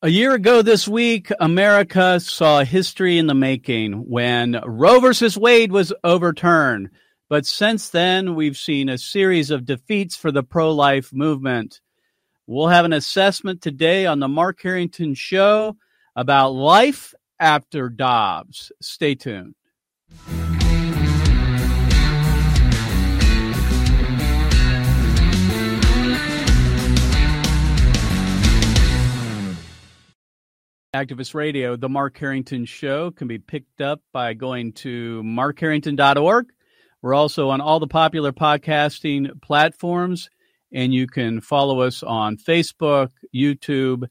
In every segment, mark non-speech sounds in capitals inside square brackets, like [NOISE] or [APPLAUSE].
A year ago this week, America saw history in the making when Roe versus Wade was overturned. But since then, we've seen a series of defeats for the pro life movement. We'll have an assessment today on the Mark Harrington Show about life after Dobbs. Stay tuned. Activist Radio, the Mark Harrington Show can be picked up by going to markharrington.org. We're also on all the popular podcasting platforms, and you can follow us on Facebook, YouTube,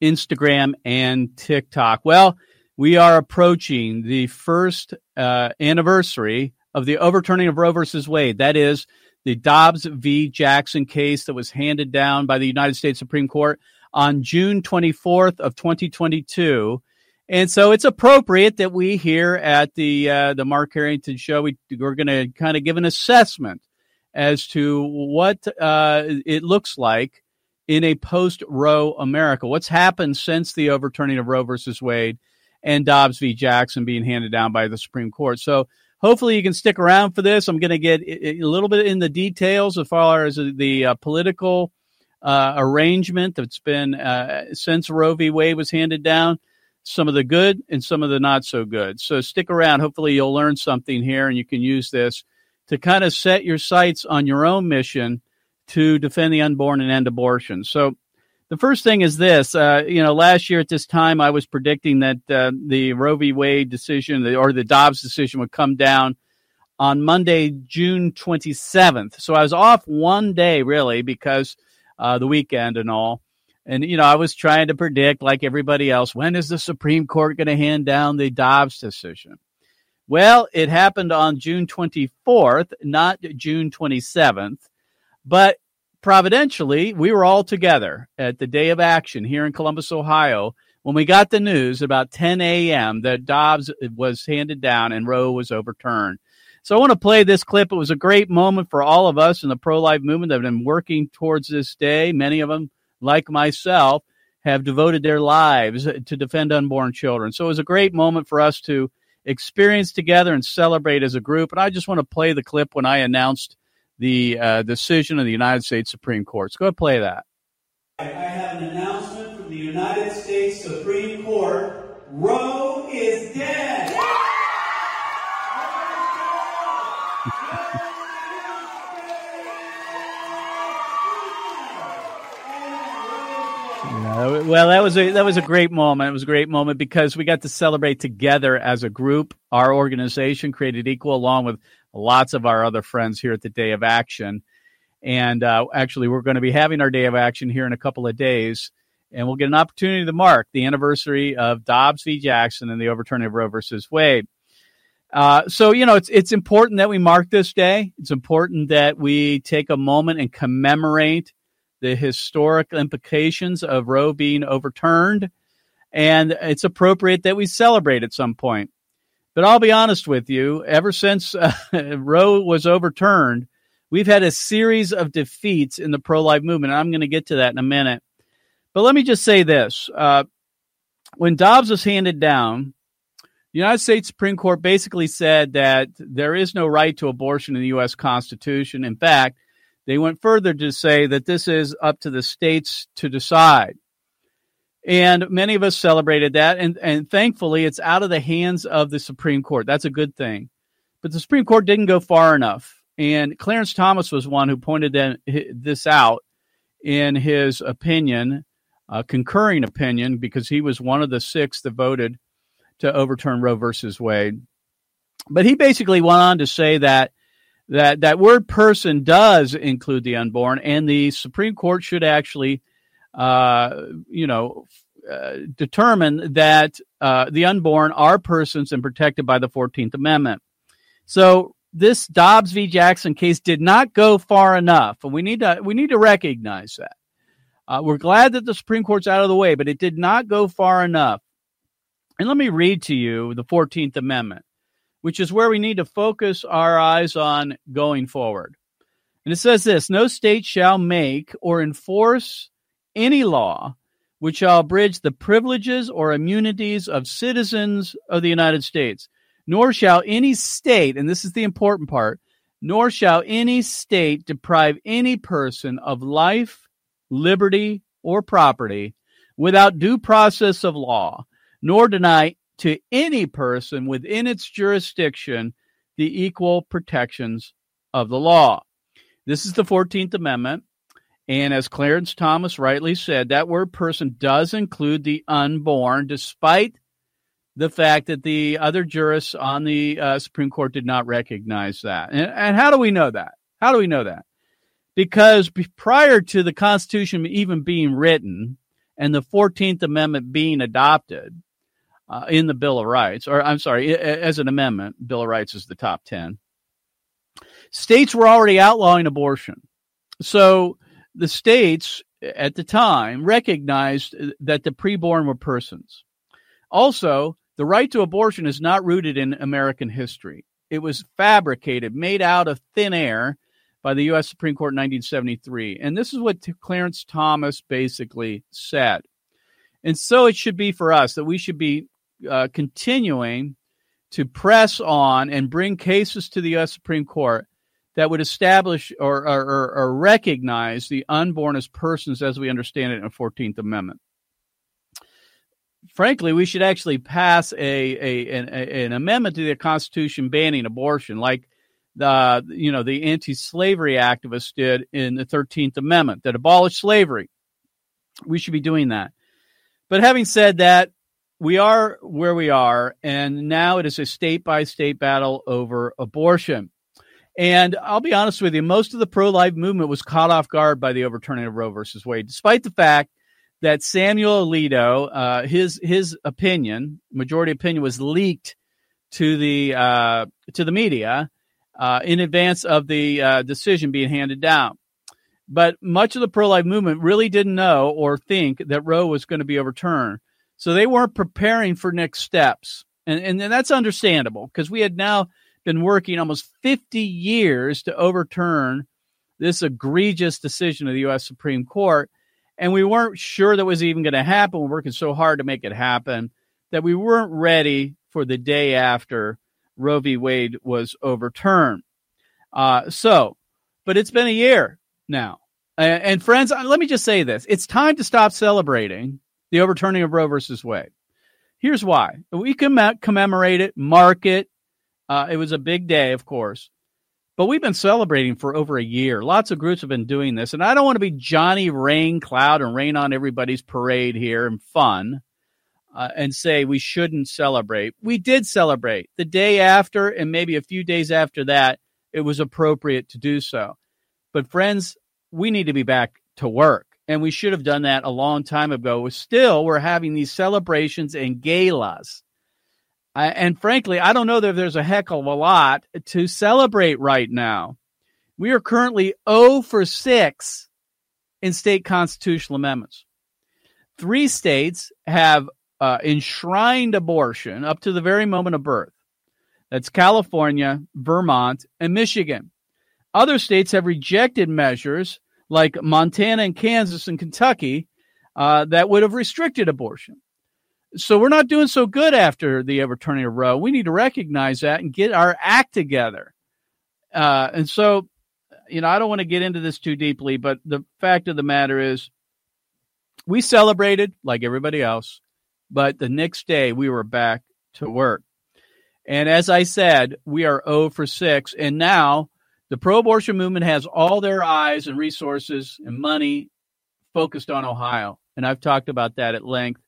Instagram, and TikTok. Well, we are approaching the first uh, anniversary of the overturning of Roe versus Wade. That is the Dobbs v. Jackson case that was handed down by the United States Supreme Court on June 24th of 2022. And so it's appropriate that we here at the uh, the Mark Harrington Show we, we're going to kind of give an assessment as to what uh, it looks like in a post Roe America. What's happened since the overturning of Roe versus Wade and Dobbs v. Jackson being handed down by the Supreme Court. So hopefully you can stick around for this. I'm going to get a little bit in the details as far as the uh, political uh, arrangement that's been uh, since Roe v. Wade was handed down. Some of the good and some of the not so good. So stick around. Hopefully, you'll learn something here and you can use this to kind of set your sights on your own mission to defend the unborn and end abortion. So, the first thing is this uh, you know, last year at this time, I was predicting that uh, the Roe v. Wade decision or the Dobbs decision would come down on Monday, June 27th. So I was off one day, really, because uh, the weekend and all. And, you know, I was trying to predict, like everybody else, when is the Supreme Court going to hand down the Dobbs decision? Well, it happened on June 24th, not June 27th. But providentially, we were all together at the day of action here in Columbus, Ohio, when we got the news about 10 a.m. that Dobbs was handed down and Roe was overturned. So I want to play this clip. It was a great moment for all of us in the pro life movement that have been working towards this day. Many of them, like myself, have devoted their lives to defend unborn children. So it was a great moment for us to experience together and celebrate as a group. And I just want to play the clip when I announced the uh, decision of the United States Supreme Court. So go ahead play that. I have an announcement from the United States Supreme Court. Roe is dead. Well, that was a that was a great moment. It was a great moment because we got to celebrate together as a group. Our organization created equal, along with lots of our other friends here at the Day of Action. And uh, actually, we're going to be having our Day of Action here in a couple of days, and we'll get an opportunity to mark the anniversary of Dobbs v. Jackson and the overturning of Roe versus Wade. Uh, so you know, it's it's important that we mark this day. It's important that we take a moment and commemorate the historic implications of Roe being overturned, and it's appropriate that we celebrate at some point. But I'll be honest with you, ever since uh, [LAUGHS] Roe was overturned, we've had a series of defeats in the pro life movement. I'm going to get to that in a minute. But let me just say this. Uh, when Dobbs was handed down, the United States Supreme Court basically said that there is no right to abortion in the U.S. Constitution. In fact, they went further to say that this is up to the states to decide. And many of us celebrated that. And, and thankfully, it's out of the hands of the Supreme Court. That's a good thing. But the Supreme Court didn't go far enough. And Clarence Thomas was one who pointed that, this out in his opinion, uh, concurring opinion, because he was one of the six that voted to overturn Roe versus Wade. But he basically went on to say that that that word person does include the unborn, and the Supreme Court should actually, uh, you know, uh, determine that uh, the unborn are persons and protected by the Fourteenth Amendment. So this Dobbs v. Jackson case did not go far enough, and we need to we need to recognize that. Uh, we're glad that the Supreme Court's out of the way, but it did not go far enough. And let me read to you the Fourteenth Amendment which is where we need to focus our eyes on going forward. And it says this No state shall make or enforce any law which shall abridge the privileges or immunities of citizens of the United States. Nor shall any state, and this is the important part, nor shall any state deprive any person of life, liberty, or property without due process of law, nor deny to any person within its jurisdiction the equal protections of the law. This is the 14th Amendment. And as Clarence Thomas rightly said, that word person does include the unborn, despite the fact that the other jurists on the uh, Supreme Court did not recognize that. And, and, how do we know that? How do we know that? Because prior to the Constitution even being written and the 14th Amendment being adopted uh, in the Bill of Rights, or I'm sorry, as an amendment, Bill of Rights is the top 10, states were already outlawing abortion. So the states at the time recognized that the preborn were persons. Also, the right to abortion is not rooted in American history. It was fabricated, made out of thin air by the U.S. Supreme Court in 1973. And this is what Clarence Thomas basically said. And so it should be for us that we should be uh, continuing to press on and bring cases to the U.S. Supreme Court that would establish or, or, or recognize the unborn as persons as we understand it in the 14th Amendment. Frankly, we should actually pass a, a, an, a, an amendment to the Constitution banning abortion, like the you know the anti-slavery activists did in the 13th Amendment that abolished slavery. We should be doing that. But having said that, we are where we are, and now it is a state by state battle over abortion. And I'll be honest with you, most of the pro life movement was caught off guard by the overturning of Roe versus Wade, despite the fact that Samuel Alito, uh, his his opinion, majority opinion, was leaked to the uh, to the media uh, in advance of the uh, decision being handed down. But much of the pro life movement really didn't know or think that Roe was going to be overturned, so they weren't preparing for next steps, and and, that's understandable because we had now been working almost 50 years to overturn this egregious decision of the U.S. Supreme Court. And we weren't sure that was even going to happen. We're working so hard to make it happen that we weren't ready for the day after Roe v. Wade was overturned. Uh, so, but it's been a year now. And, and friends, let me just say this it's time to stop celebrating the overturning of Roe versus Wade. Here's why we can commemorate it, mark it, uh, it was a big day, of course, but we've been celebrating for over a year. Lots of groups have been doing this, and I don't want to be Johnny Rain Cloud and rain on everybody's parade here and fun. Uh, and say we shouldn't celebrate. We did celebrate the day after, and maybe a few days after that, it was appropriate to do so. But, friends, we need to be back to work. And we should have done that a long time ago. Still, we're having these celebrations and galas I, and frankly, I don't know that there's a heck of a lot to celebrate right now. We are currently 0 for 6 in state constitutional amendments. Three states have uh, enshrined abortion up to the very moment of birth. That's California, Vermont, and Michigan. Other states have rejected measures like Montana and Kansas and Kentucky uh, that would have restricted abortion. So we're not doing so good after the overturning of Roe. We need to recognize that and get our act together. Uh, and so, you know, I don't want to get into this too deeply, but the fact of the matter is, we celebrated like everybody else, but the next day we were back to work. And as I said, we are 0 for 6. And now the pro abortion movement has all their eyes and resources and money focused on Ohio. And I've talked about that at length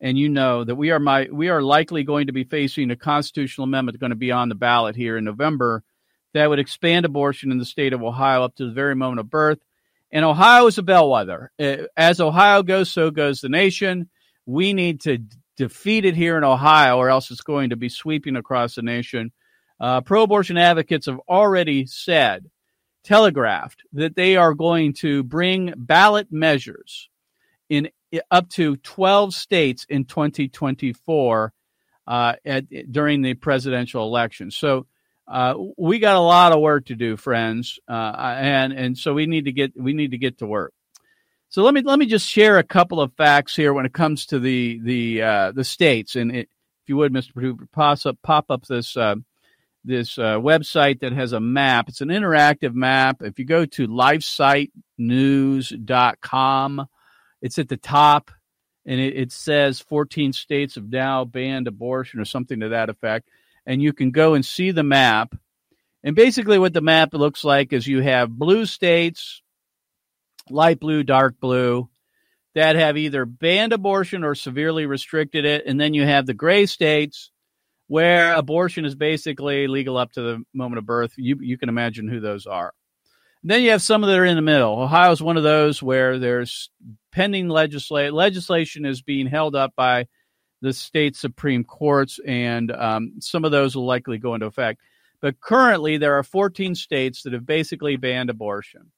and you know that we are my we are likely going to be facing a constitutional amendment going to be on the ballot here in November that would expand abortion in the state of Ohio up to the very moment of birth. And Ohio is a bellwether. Uh, as Ohio goes, so goes the nation. We need to defeat it here in Ohio, or else it's going to be sweeping across the nation. Uh, Pro abortion advocates have already said, telegraphed, that they are going to bring ballot measures in up to 12 states in 2024 uh, at, during the presidential election. So uh, we got a lot of work to do, friends, uh, and and so we need to get we need to get to work. So let me let me just share a couple of facts here when it comes to the the uh, the states. And it, if you would, Mr. Producer, pop up pop up this uh, this uh, website that has a map. It's an interactive map. If you go to lifesitenews.com, it's at the top and it, it, says 14 states have now banned abortion or something to that effect. And you can go and see the map. And basically, what the map looks like is you have blue states, light blue, dark blue, that have either banned abortion or severely restricted it. And then you have the gray states where abortion is basically legal up to the moment of birth. You, you can imagine who those are. Then you have some that are in the middle. Ohio is one of those where there's pending legislation. Legislation is being held up by the state supreme courts, and um, some of those will likely go into effect. But currently, there are 14 states that have basically banned abortion.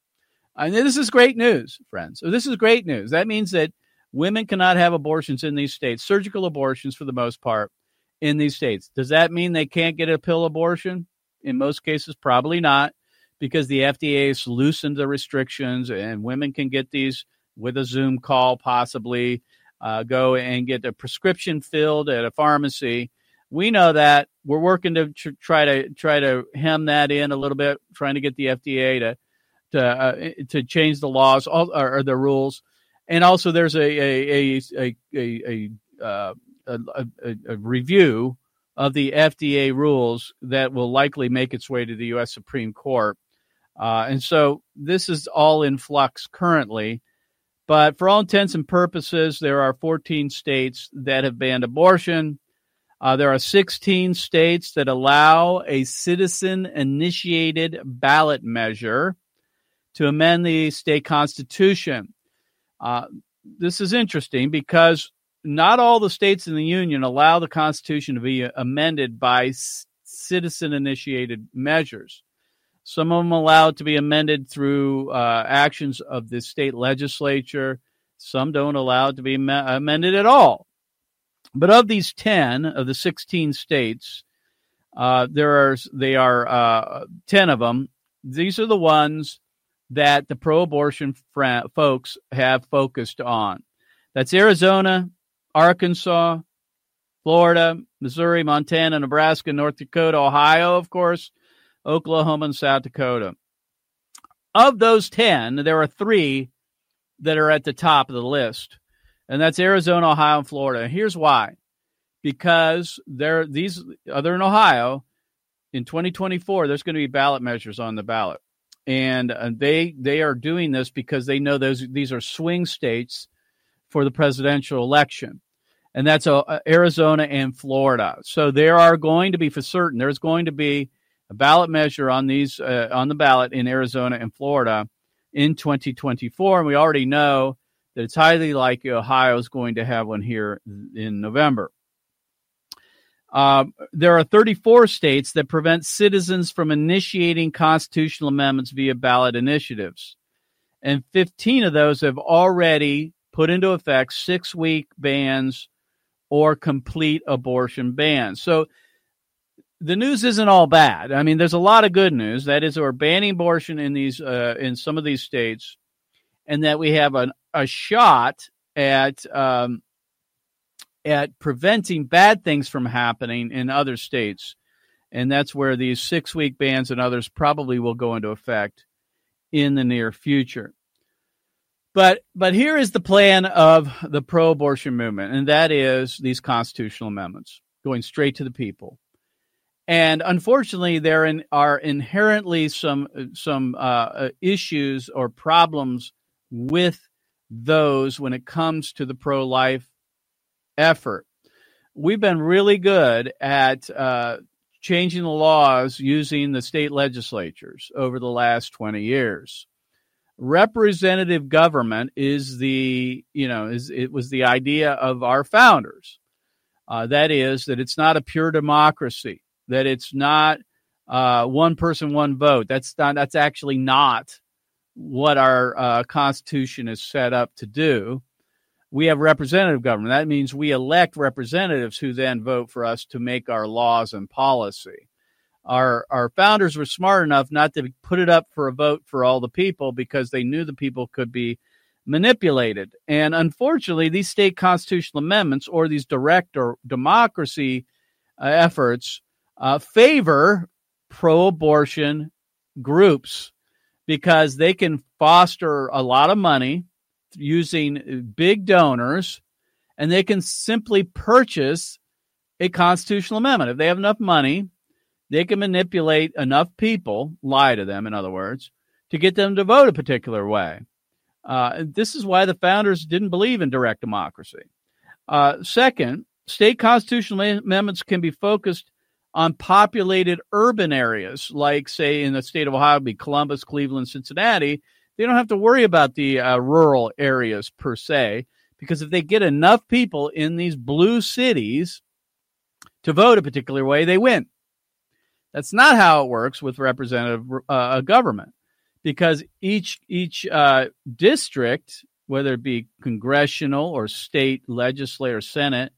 And this is great news, friends. So this is great news. That means that women cannot have abortions in these states, surgical abortions for the most part in these states. Does that mean they can't get a pill abortion? In most cases, probably not because the FDA has loosened the restrictions and women can get these with a Zoom call, possibly uh, go and get a prescription filled at a pharmacy. We know that we're working to tr- try to try to hem that in a little bit, trying to get the FDA to to uh, to change the laws or, or, the rules. And also, there's a a a a, a, uh, a, a, a review of the FDA rules that will likely make its way to the U.S. Supreme Court uh, and so this is all in flux currently. But for all intents and purposes, there are 14 states that have banned abortion. Uh, there are 16 states that allow a citizen initiated ballot measure to amend the state constitution. Uh, this is interesting because not all the states in the union allow the constitution to be amended by citizen initiated measures. Some of them allow it to be amended through uh, actions of the state legislature. Some don't allow it to be am- amended at all. But of these 10 of the 16 states, uh, there are they are uh, 10 of them. These are the ones that the pro-abortion fr- folks have focused on. That's Arizona, Arkansas, Florida, Missouri, Montana, Nebraska, North Dakota, Ohio, of course, Oklahoma, and South Dakota. Of those 10, there are three that are at the top of the list, and that's Arizona, Ohio, and Florida. Here's why because there these other in Ohio in 2024 there's going to be ballot measures on the ballot and uh, they they are doing this because they know those these are swing states for the presidential election and that's uh, Arizona and Florida so there are going to be for certain there's going to be a ballot measure on these uh, on the ballot in Arizona and Florida in 2024, and we already know that it's highly likely Ohio is going to have one here in November. Uh, there are 34 states that prevent citizens from initiating constitutional amendments via ballot initiatives. And 15 of those have already put into effect six week bans or complete abortion bans. So the news isn't all bad. I mean, there's a lot of good news. That is, we're banning abortion in these uh, in some of these states, and that we have an, a shot at um, at preventing bad things from happening in other states, and that's where these six week bans and others probably will go into effect in the near future. But but here is the plan of the pro-abortion movement, and that is these constitutional amendments going straight to the people and unfortunately, there in, are inherently some some uh, issues or problems with those when it comes to the pro life effort. We've been really good at uh, changing the laws using the state legislatures over the last 20 years. Representative government is the, you know, is it was the idea of our founders. Uh, that is, that it's not a pure democracy that it's not uh, one person, one vote. That's not. That's actually not what our uh, Constitution is set up to do. We have representative government. That means we elect representatives who then vote for us to make our laws and policy. Our our founders were smart enough not to put it up for a vote for all the people because they knew the people could be manipulated. And unfortunately, these state constitutional amendments or these direct or democracy uh, efforts uh, favor pro abortion groups because they can foster a lot of money using big donors and they can simply purchase a constitutional amendment. If they have enough money, they can manipulate enough people, lie to them, in other words, to get them to vote a particular way. Uh, this is why the founders didn't believe in direct democracy. Uh, second, state constitutional amendments can be focused on populated urban areas, like, say, in the state of Ohio, be Columbus, Cleveland, Cincinnati. They don't have to worry about the uh, rural areas per se, because if they get enough people in these blue cities to vote a particular way, they win. That's not how it works with representative uh, government, because each each uh, district, whether it be congressional or state legislature, Senate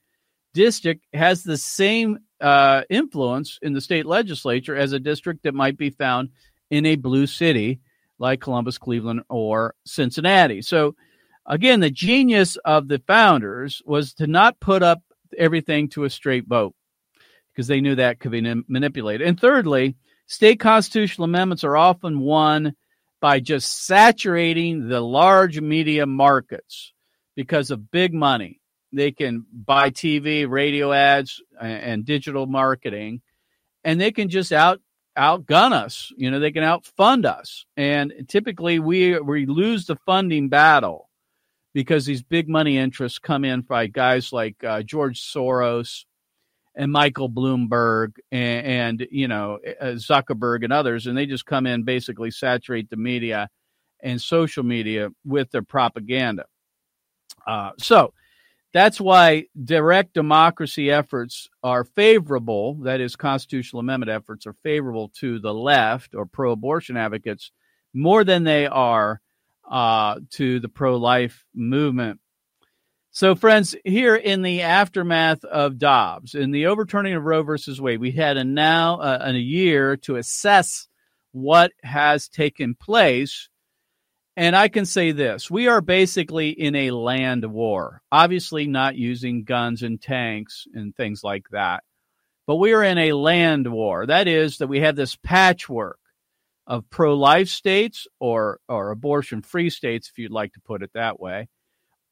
district, has the same uh, influence in the state legislature as a district that might be found in a blue city like Columbus, Cleveland, or Cincinnati. So, again, the genius of the founders was to not put up everything to a straight vote because they knew that could be manipulated. And thirdly, state constitutional amendments are often won by just saturating the large media markets because of big money. They can buy TV, radio ads, and digital marketing, and they can just out outgun us. You know, they can outfund us. And typically, we we lose the funding battle because these big money interests come in by guys like uh, George Soros and Michael Bloomberg and, and you know uh, Zuckerberg and others, and they just come in basically saturate the media and social media with their propaganda. Uh, so that's why direct democracy efforts are favorable, that is, constitutional amendment efforts are favorable to the left or pro abortion advocates more than they are uh, to the pro life movement. So, friends, here in the aftermath of Dobbs, in the overturning of Roe versus Wade, we had a now uh, a year to assess what has taken place and I can say this we are basically in a land war, obviously not using guns and tanks and things like that, but we are in a land war. That is, that we have this patchwork of pro life states or, or abortion free states, if you'd like to put it that way,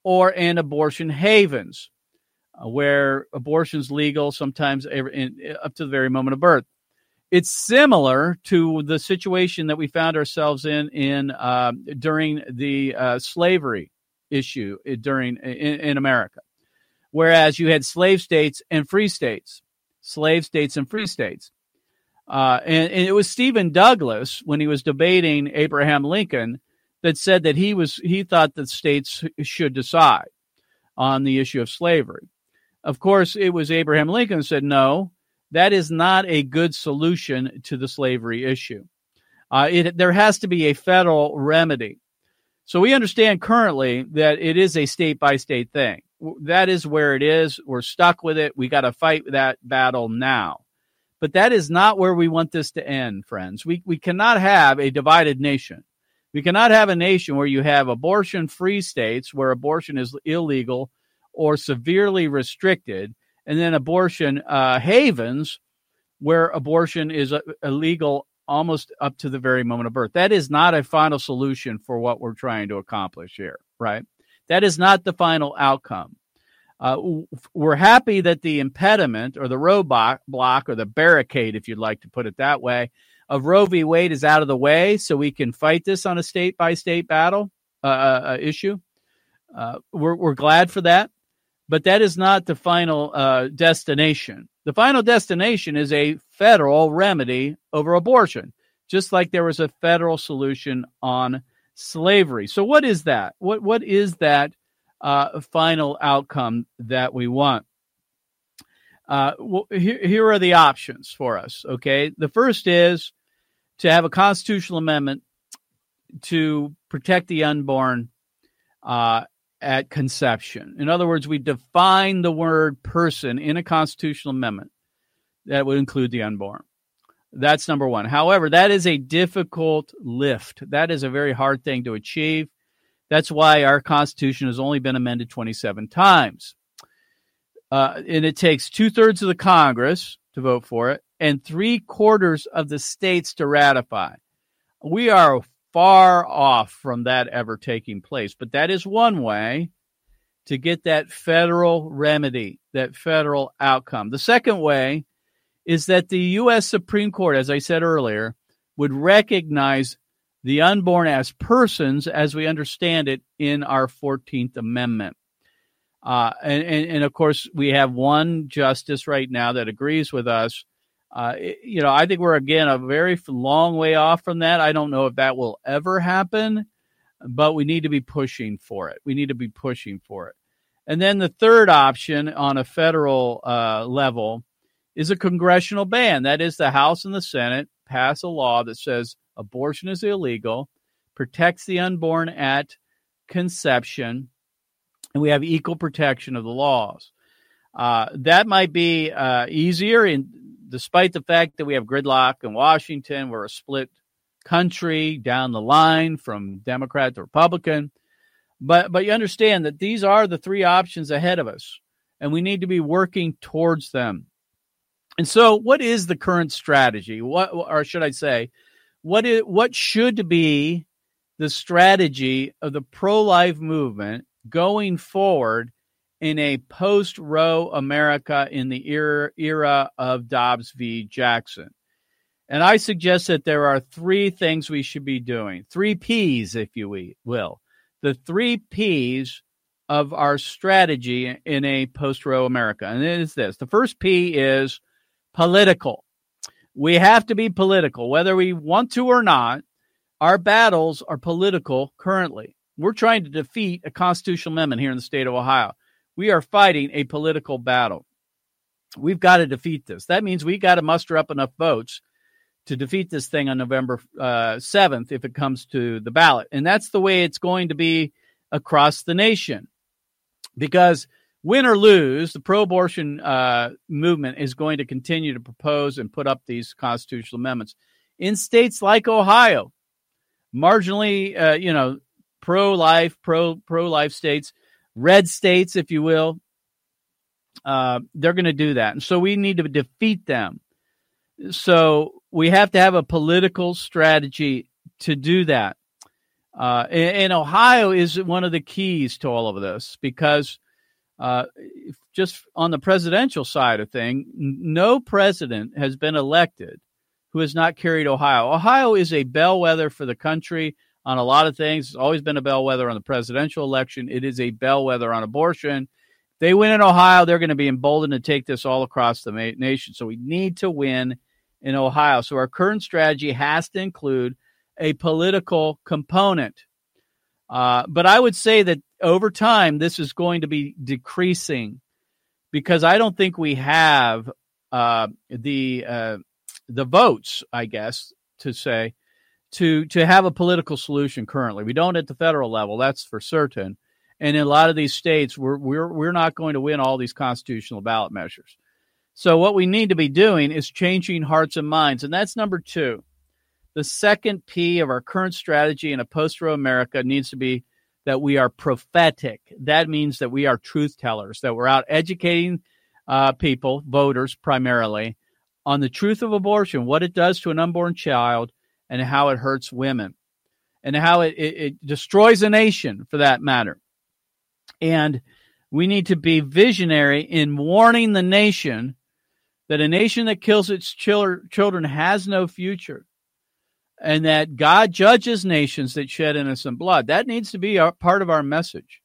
or in abortion havens, uh, where abortion's legal sometimes in, up to the very moment of birth. It's similar to the situation that we found ourselves in in uh, during the uh, slavery issue uh, during in, in, America, whereas you had slave states and free states, slave states and free states, uh, and, and, it was Stephen Douglas when he was debating Abraham Lincoln that said that he was he thought that states should decide on the issue of slavery. Of course, it was Abraham Lincoln said no that is not a good solution to the slavery issue. Uh, it, there has to be a federal remedy. So we understand currently that it is a state by state thing. That is where it is. We're stuck with it. We got to fight that battle now. But that is not where we want this to end, friends. We, we cannot have a divided nation. We cannot have a nation where you have abortion free states where abortion is illegal or severely restricted, and then abortion uh, havens where abortion is uh, illegal almost up to the very moment of birth. That is not a final solution for what we're trying to accomplish here, right? That is not the final outcome. Uh, we're happy that the impediment or the roadblock block or the barricade, if you'd like to put it that way, of Roe v. Wade is out of the way, so we can fight this on a state by state battle uh, uh, uh issue. Uh, we're, we're glad for that but that is not the final uh, destination. The final destination is a federal remedy over abortion, just like there was a federal solution on slavery. So, what is that? What what is that uh, final outcome that we want? Uh, well, here, here are the options for us. Okay, the first is to have a constitutional amendment to protect the unborn uh, at conception. In other words, we define the word person in a constitutional amendment that would include the unborn. That's number one. However, that is a difficult lift. That is a very hard thing to achieve That's why our Constitution has only been amended 27 times. Uh, and it takes two thirds of the Congress to vote for it and three quarters of the states to ratify. We are far off from that ever taking place, but that is one way to get that federal remedy, that federal outcome. The second way is that the U.S. Supreme Court, as I said earlier, would recognize the unborn as persons as we understand it in our 14th Amendment. Uh, and, and, and, of course, we have one justice right now that agrees with us. Uh, you know, I think we're again a very long way off from that. I don't know if that will ever happen, but we need to be pushing for it. We need to be pushing for it. And then the third option on a federal uh, level is a congressional ban. That is, the House and the Senate pass a law that says abortion is illegal, protects the unborn at conception, and we have equal protection of the laws. Uh, that might be uh, easier, in, despite the fact that we have gridlock in Washington. We're a split country down the line from Democrat to Republican. But but you understand that these are the three options ahead of us, and we need to be working towards them. And so, what is the current strategy? What, or should I say, what is what should be the strategy of the pro-life movement going forward in a post-Roe America in the era, era of Dobbs v. Jackson? And I suggest that there are three things we should be doing, three P's, if you will the three P's of our strategy in a post Roe America. And it is this the first P is political. We have to be political, whether we want to or not. Our battles are political currently. We're trying to defeat a constitutional amendment here in the state of Ohio. We are fighting a political battle. We've got to defeat this. That means we got to muster up enough votes to defeat this thing on November uh, 7th if it comes to the ballot. And that's the way it's going to be across the nation. Because win or lose, the pro abortion uh, movement is going to continue to propose and put up these constitutional amendments. In states like Ohio, marginally, uh, you know, pro life, pro pro life states, red states, if you will, uh, they're going to do that. And so we need to defeat them. So we have to have a political strategy to do that. Uh, and, and, Ohio is one of the keys to all of this because uh, just on the presidential side of thing, no president has been elected who has not carried Ohio. Ohio is a bellwether for the country on a lot of things. It's always been a bellwether on the presidential election. It is a bellwether on abortion. they win in Ohio, they're going to be emboldened to take this all across the nation. So we need to win in Ohio. So our current strategy has to include a political component. Uh, but I would say that over time, this is going to be decreasing because I don't think we have uh, the uh, the votes, I guess, to say to to have a political solution currently. We don't at the federal level, that's for certain. And in a lot of these states, we're we're we're not going to win all these constitutional ballot measures. So, what we need to be doing is changing hearts and minds. And that's number two. The second P of our current strategy in a post Roe America needs to be that we are prophetic. That means that we are truth tellers, that we're out educating uh, people, voters primarily, on the truth of abortion, what it does to an unborn child, and how it hurts women, and how it, it, it destroys a nation for that matter. And we need to be visionary in warning the nation that a nation that kills its children has no future and that God judges nations that shed innocent blood. That needs to be a part of our message.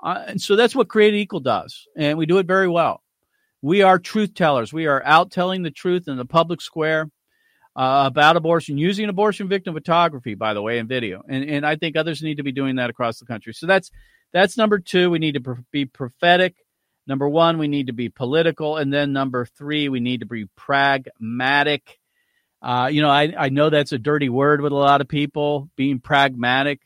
Uh, and so that's what Created Equal does, and we do it very well. We are truth tellers. We are out telling the truth in the public square uh, about abortion, using abortion victim photography, by the way, and video. And, and I think others need to be doing that across the country. So that's that's number two. We need to pr- be prophetic Number one, we need to be political. And then number three, we need to be pragmatic. Uh, you know, I, I know that's a dirty word with a lot of people, being pragmatic.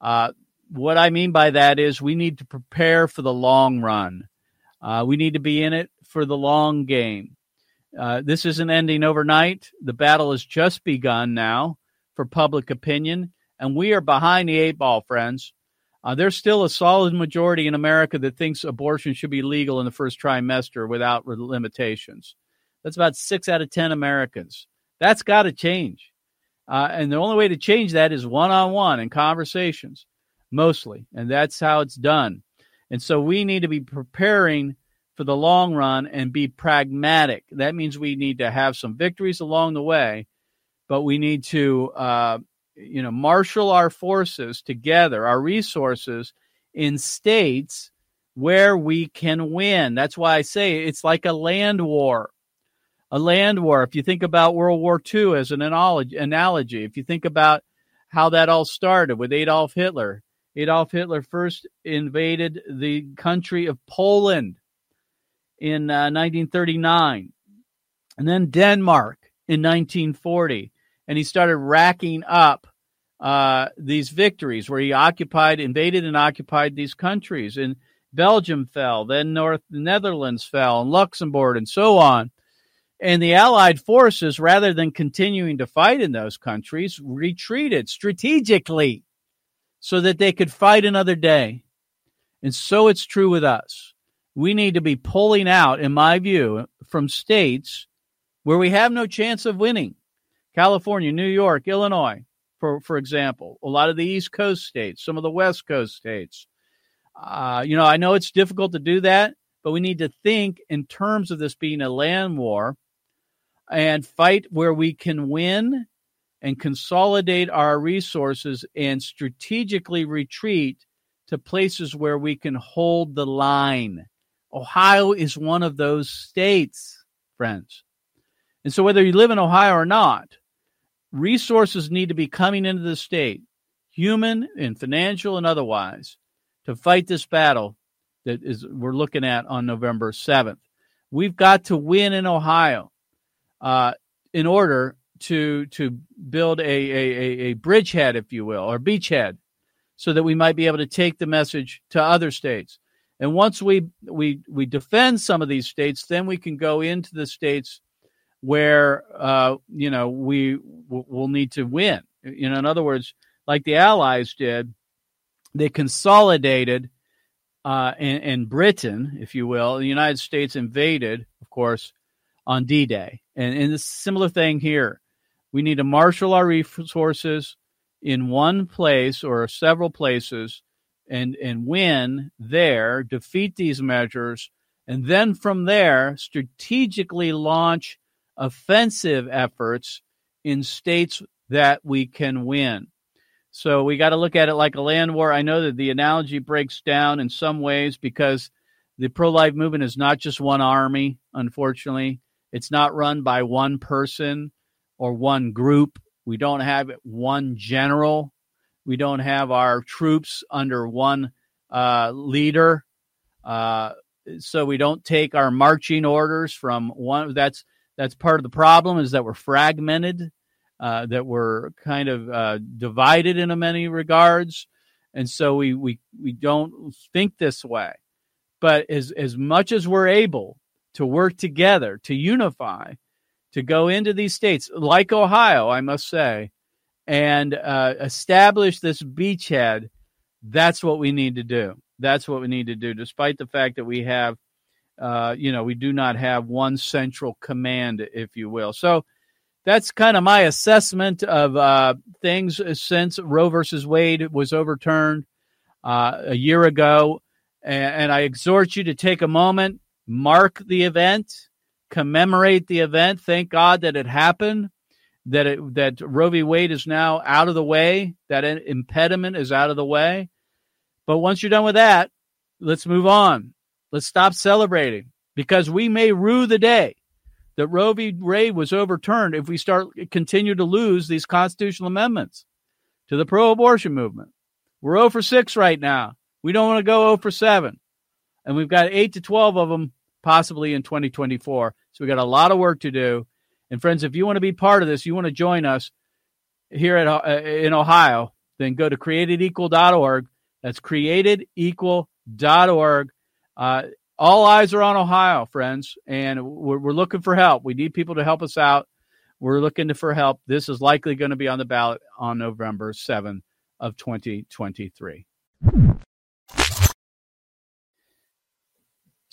Uh, what I mean by that is we need to prepare for the long run. Uh, we need to be in it for the long game. Uh, this isn't ending overnight. The battle has just begun now for public opinion, and we are behind the eight ball, friends. Uh, there's still a solid majority in America that thinks abortion should be legal in the first trimester without limitations. That's about six out of 10 Americans. That's got to change. Uh, and the only way to change that is one on one in conversations, mostly. And that's how it's done. And so we need to be preparing for the long run and be pragmatic. That means we need to have some victories along the way, but we need to, uh, you know, marshal our forces together, our resources in states where we can win. That's why I say it's like a land war a land war. If you think about World War II as an analogy, if you think about how that all started with Adolf Hitler, Adolf Hitler first invaded the country of Poland in uh, 1939, and then Denmark in 1940, and he started racking up uh, these victories where he occupied, invaded, and occupied these countries. And Belgium fell, then North the Netherlands fell, and Luxembourg, and so on. And the Allied forces, rather than continuing to fight in those countries, retreated strategically so that they could fight another day. And so it's true with us. We need to be pulling out, in my view, from states where we have no chance of winning. California, New York, Illinois, for, for example, a lot of the East Coast states, some of the West Coast states. Uh, you know, I know it's difficult to do that, but we need to think in terms of this being a land war and fight where we can win and consolidate our resources and strategically retreat to places where we can hold the line. Ohio is one of those states, friends. And so, whether you live in Ohio or not, resources need to be coming into the state, human and financial and otherwise, to fight this battle that is we're looking at on November 7th. We've got to win in Ohio uh, in order to to build a, a, a bridgehead, if you will, or beachhead, so that we might be able to take the message to other states. And once we we we defend some of these states, then we can go into the states where uh, you know we will need to win. You know, in other words, like the Allies did, they consolidated uh, in, in Britain, if you will. The United States invaded, of course, on D Day. And, in a similar thing here. We need to marshal our resources in one place or several places and, and win there, defeat these measures, and then from there, strategically launch offensive efforts in states that we can win. So we got to look at it like a land war. I know that the analogy breaks down in some ways because the pro life movement is not just one army, unfortunately. It's not run by one person or one group. We don't have one general. We don't have our troops under one uh, leader. Uh, so we don't take our marching orders from one. That's that's part of the problem is that we're fragmented, uh, that we're kind of uh, divided in many regards, and so we we we don't think this way. But as as much as we're able, to work together, to unify, to go into these states like Ohio, I must say, and uh, establish this beachhead. That's what we need to do. That's what we need to do, despite the fact that we have, uh, you know, we do not have one central command, if you will. So that's kind of my assessment of uh, things since Roe versus Wade was overturned uh, a year ago. And, and I exhort you to take a moment mark the event, commemorate the event. Thank God that it happened, that it, that Roe v. Wade is now out of the way, that impediment is out of the way. But once you're done with that, let's move on. Let's stop celebrating because we may rue the day that Roe v. Wade was overturned if we start continue to lose these constitutional amendments to the pro-abortion movement. We're 0 for 6 right now. We don't want to go 0 for 7. And we've got 8 to 12 of them possibly in 2024. So we got a lot of work to do. And friends, if you want to be part of this, you want to join us here at uh, in Ohio, then go to createdequal.org. That's createdequal.org. Uh, all eyes are on Ohio, friends, and we're, we're looking for help. We need people to help us out. We're looking for help. This is likely going to be on the ballot on November 7th of 2023.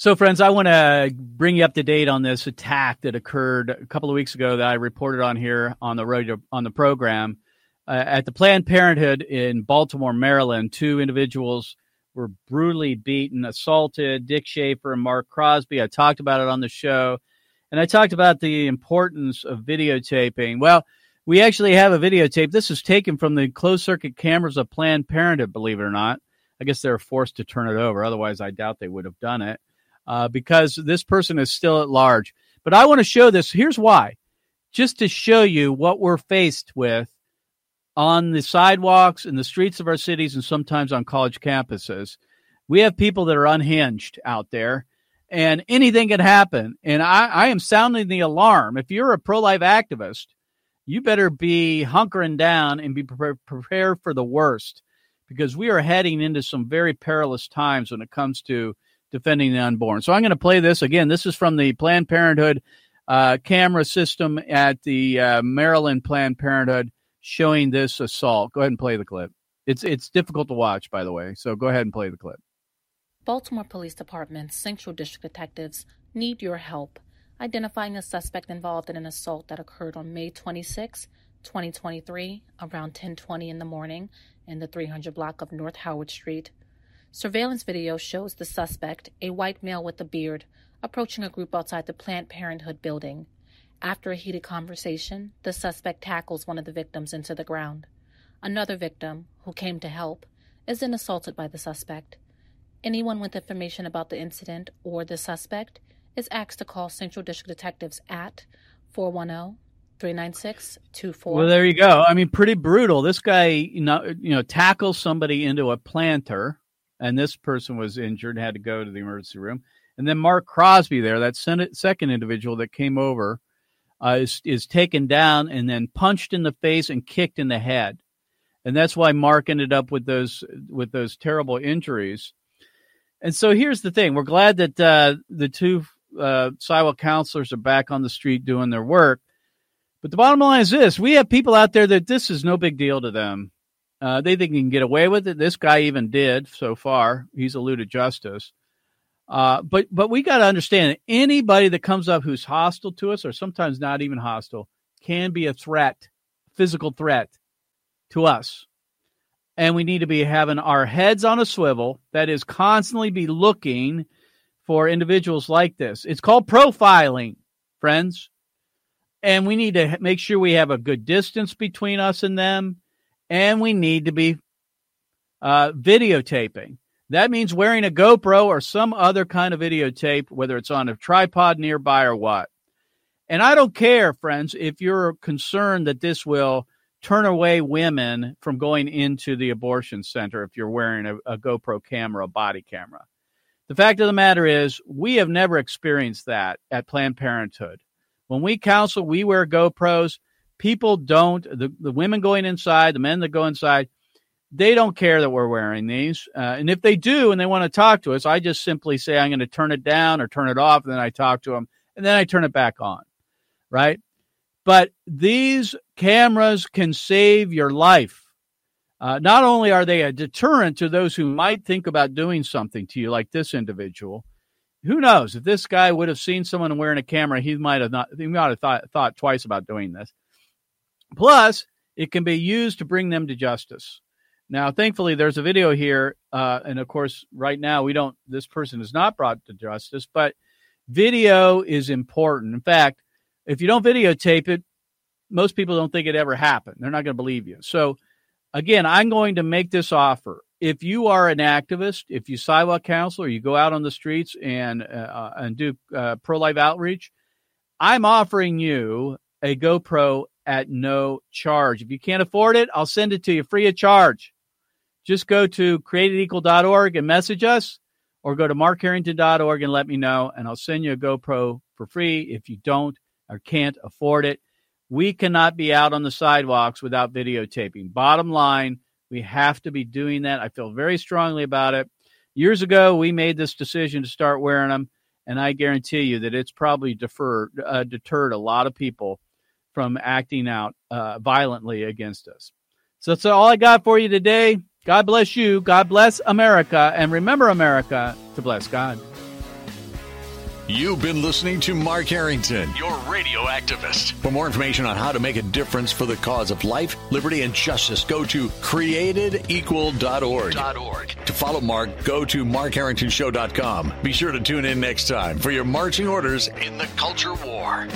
So, friends, I want to bring you up to date on this attack that occurred a couple of weeks ago that I reported on here on the radio, on the program uh, at the Planned Parenthood in Baltimore, Maryland. Two individuals were brutally beaten, assaulted. Dick Schaefer and Mark Crosby. I talked about it on the show, and I talked about the importance of videotaping. Well, we actually have a videotape. This is taken from the closed circuit cameras of Planned Parenthood. Believe it or not, I guess they were forced to turn it over. Otherwise, I doubt they would have done it uh, because this person is still at large. But I want to show this. Here's why just to show you what we're faced with on the sidewalks in the streets of our cities and sometimes on college campuses. We have people that are unhinged out there and anything can happen. And I, I am sounding the alarm. If you're a pro life activist, you better be hunkering down and be prepared for the worst because we are heading into some very perilous times when it comes to defending the unborn. So I'm going to play this again. This is from the Planned Parenthood uh, camera system at the uh, Maryland Planned Parenthood showing this assault. Go ahead and play the clip. It's it's difficult to watch, by the way. So go ahead and play the clip. Baltimore Police Department Central District detectives need your help identifying a suspect involved in an assault that occurred on May 26, 2023, around 10:20 in the morning in the 300 block of North Howard Street. Surveillance video shows the suspect, a white male with a beard, approaching a group outside the Planned Parenthood building. After a heated conversation, the suspect tackles one of the victims into the ground. Another victim, who came to help, is then assaulted by the suspect. Anyone with information about the incident or the suspect is asked to call Central District Detectives at 410 396 Well, there you go. I mean, pretty brutal. This guy, you know, you know, tackles somebody into a planter and this person was injured, had to go to the emergency room. And then Mark Crosby, there, that second individual that came over, uh, is is taken down and then punched in the face and kicked in the head, and that's why Mark ended up with those with those terrible injuries. And so here's the thing: we're glad that uh, the two uh, counselors are back on the street doing their work. But the bottom line is this: we have people out there that this is no big deal to them. Uh, they think he can get away with it. This guy even did so far. He's eluded justice. Uh, but but we got to understand anybody that comes up who's hostile to us, or sometimes not even hostile, can be a threat, physical threat to us. And we need to be having our heads on a swivel. That is, constantly be looking for individuals like this. It's called profiling, friends. And we need to make sure we have a good distance between us and them and we need to be uh, videotaping. That means wearing a GoPro or some other kind of videotape, whether it's on a tripod nearby or what. And I don't care, friends, if you're concerned that this will turn away women from going into the abortion center if you're wearing a, a GoPro camera, a body camera. The fact of the matter is, we have never experienced that at Planned Parenthood. When we counsel, we wear GoPros people don't the, the women going inside the men that go inside they don't care that we're wearing these. Uh, and if they do and they want to talk to us i just simply say i'm going to turn it down or turn it off and then i talk to them and then i turn it back on right? But these cameras can save your life. Uh, not only are they a deterrent to those who might think about doing something to you like this individual who knows? If this guy would have seen someone wearing a camera he might have not he might have thought, thought twice about doing this Plus, it can be used to bring them to justice. Now, thankfully, there's a video here, uh, and of course, right now we don't. This person is not brought to justice, but video is important. In fact, if you don't videotape it, most people don't think it ever happened. They're not going to believe you. So, again, I'm going to make this offer. If you are an activist, if you sidewalk counsel, or you go out on the streets and uh, and do uh, pro life outreach, I'm offering you a GoPro at no charge. If you can't afford it, I'll send it to you free of charge. Just go to createdequal.org and message us, or go to markharrington.org and let me know, and I'll send you a GoPro for free if you don't or can't afford it. We cannot be out on the sidewalks without videotaping. Bottom line, we have to be doing that. I feel very strongly about it. Years ago, we made this decision to start wearing them, and I guarantee you that it's probably deferred, uh, deterred a lot of people from acting out uh, violently against us. So that's all I got for you today. God bless you. God bless America. And remember, America, to bless God. You've been listening to Mark Harrington, your radio activist. For more information on how to make a difference for the cause of life, liberty, and justice, go to createdequal.org. To follow Mark, go to markharringtonshow.com. Be sure to tune in next time for your marching orders in the culture war.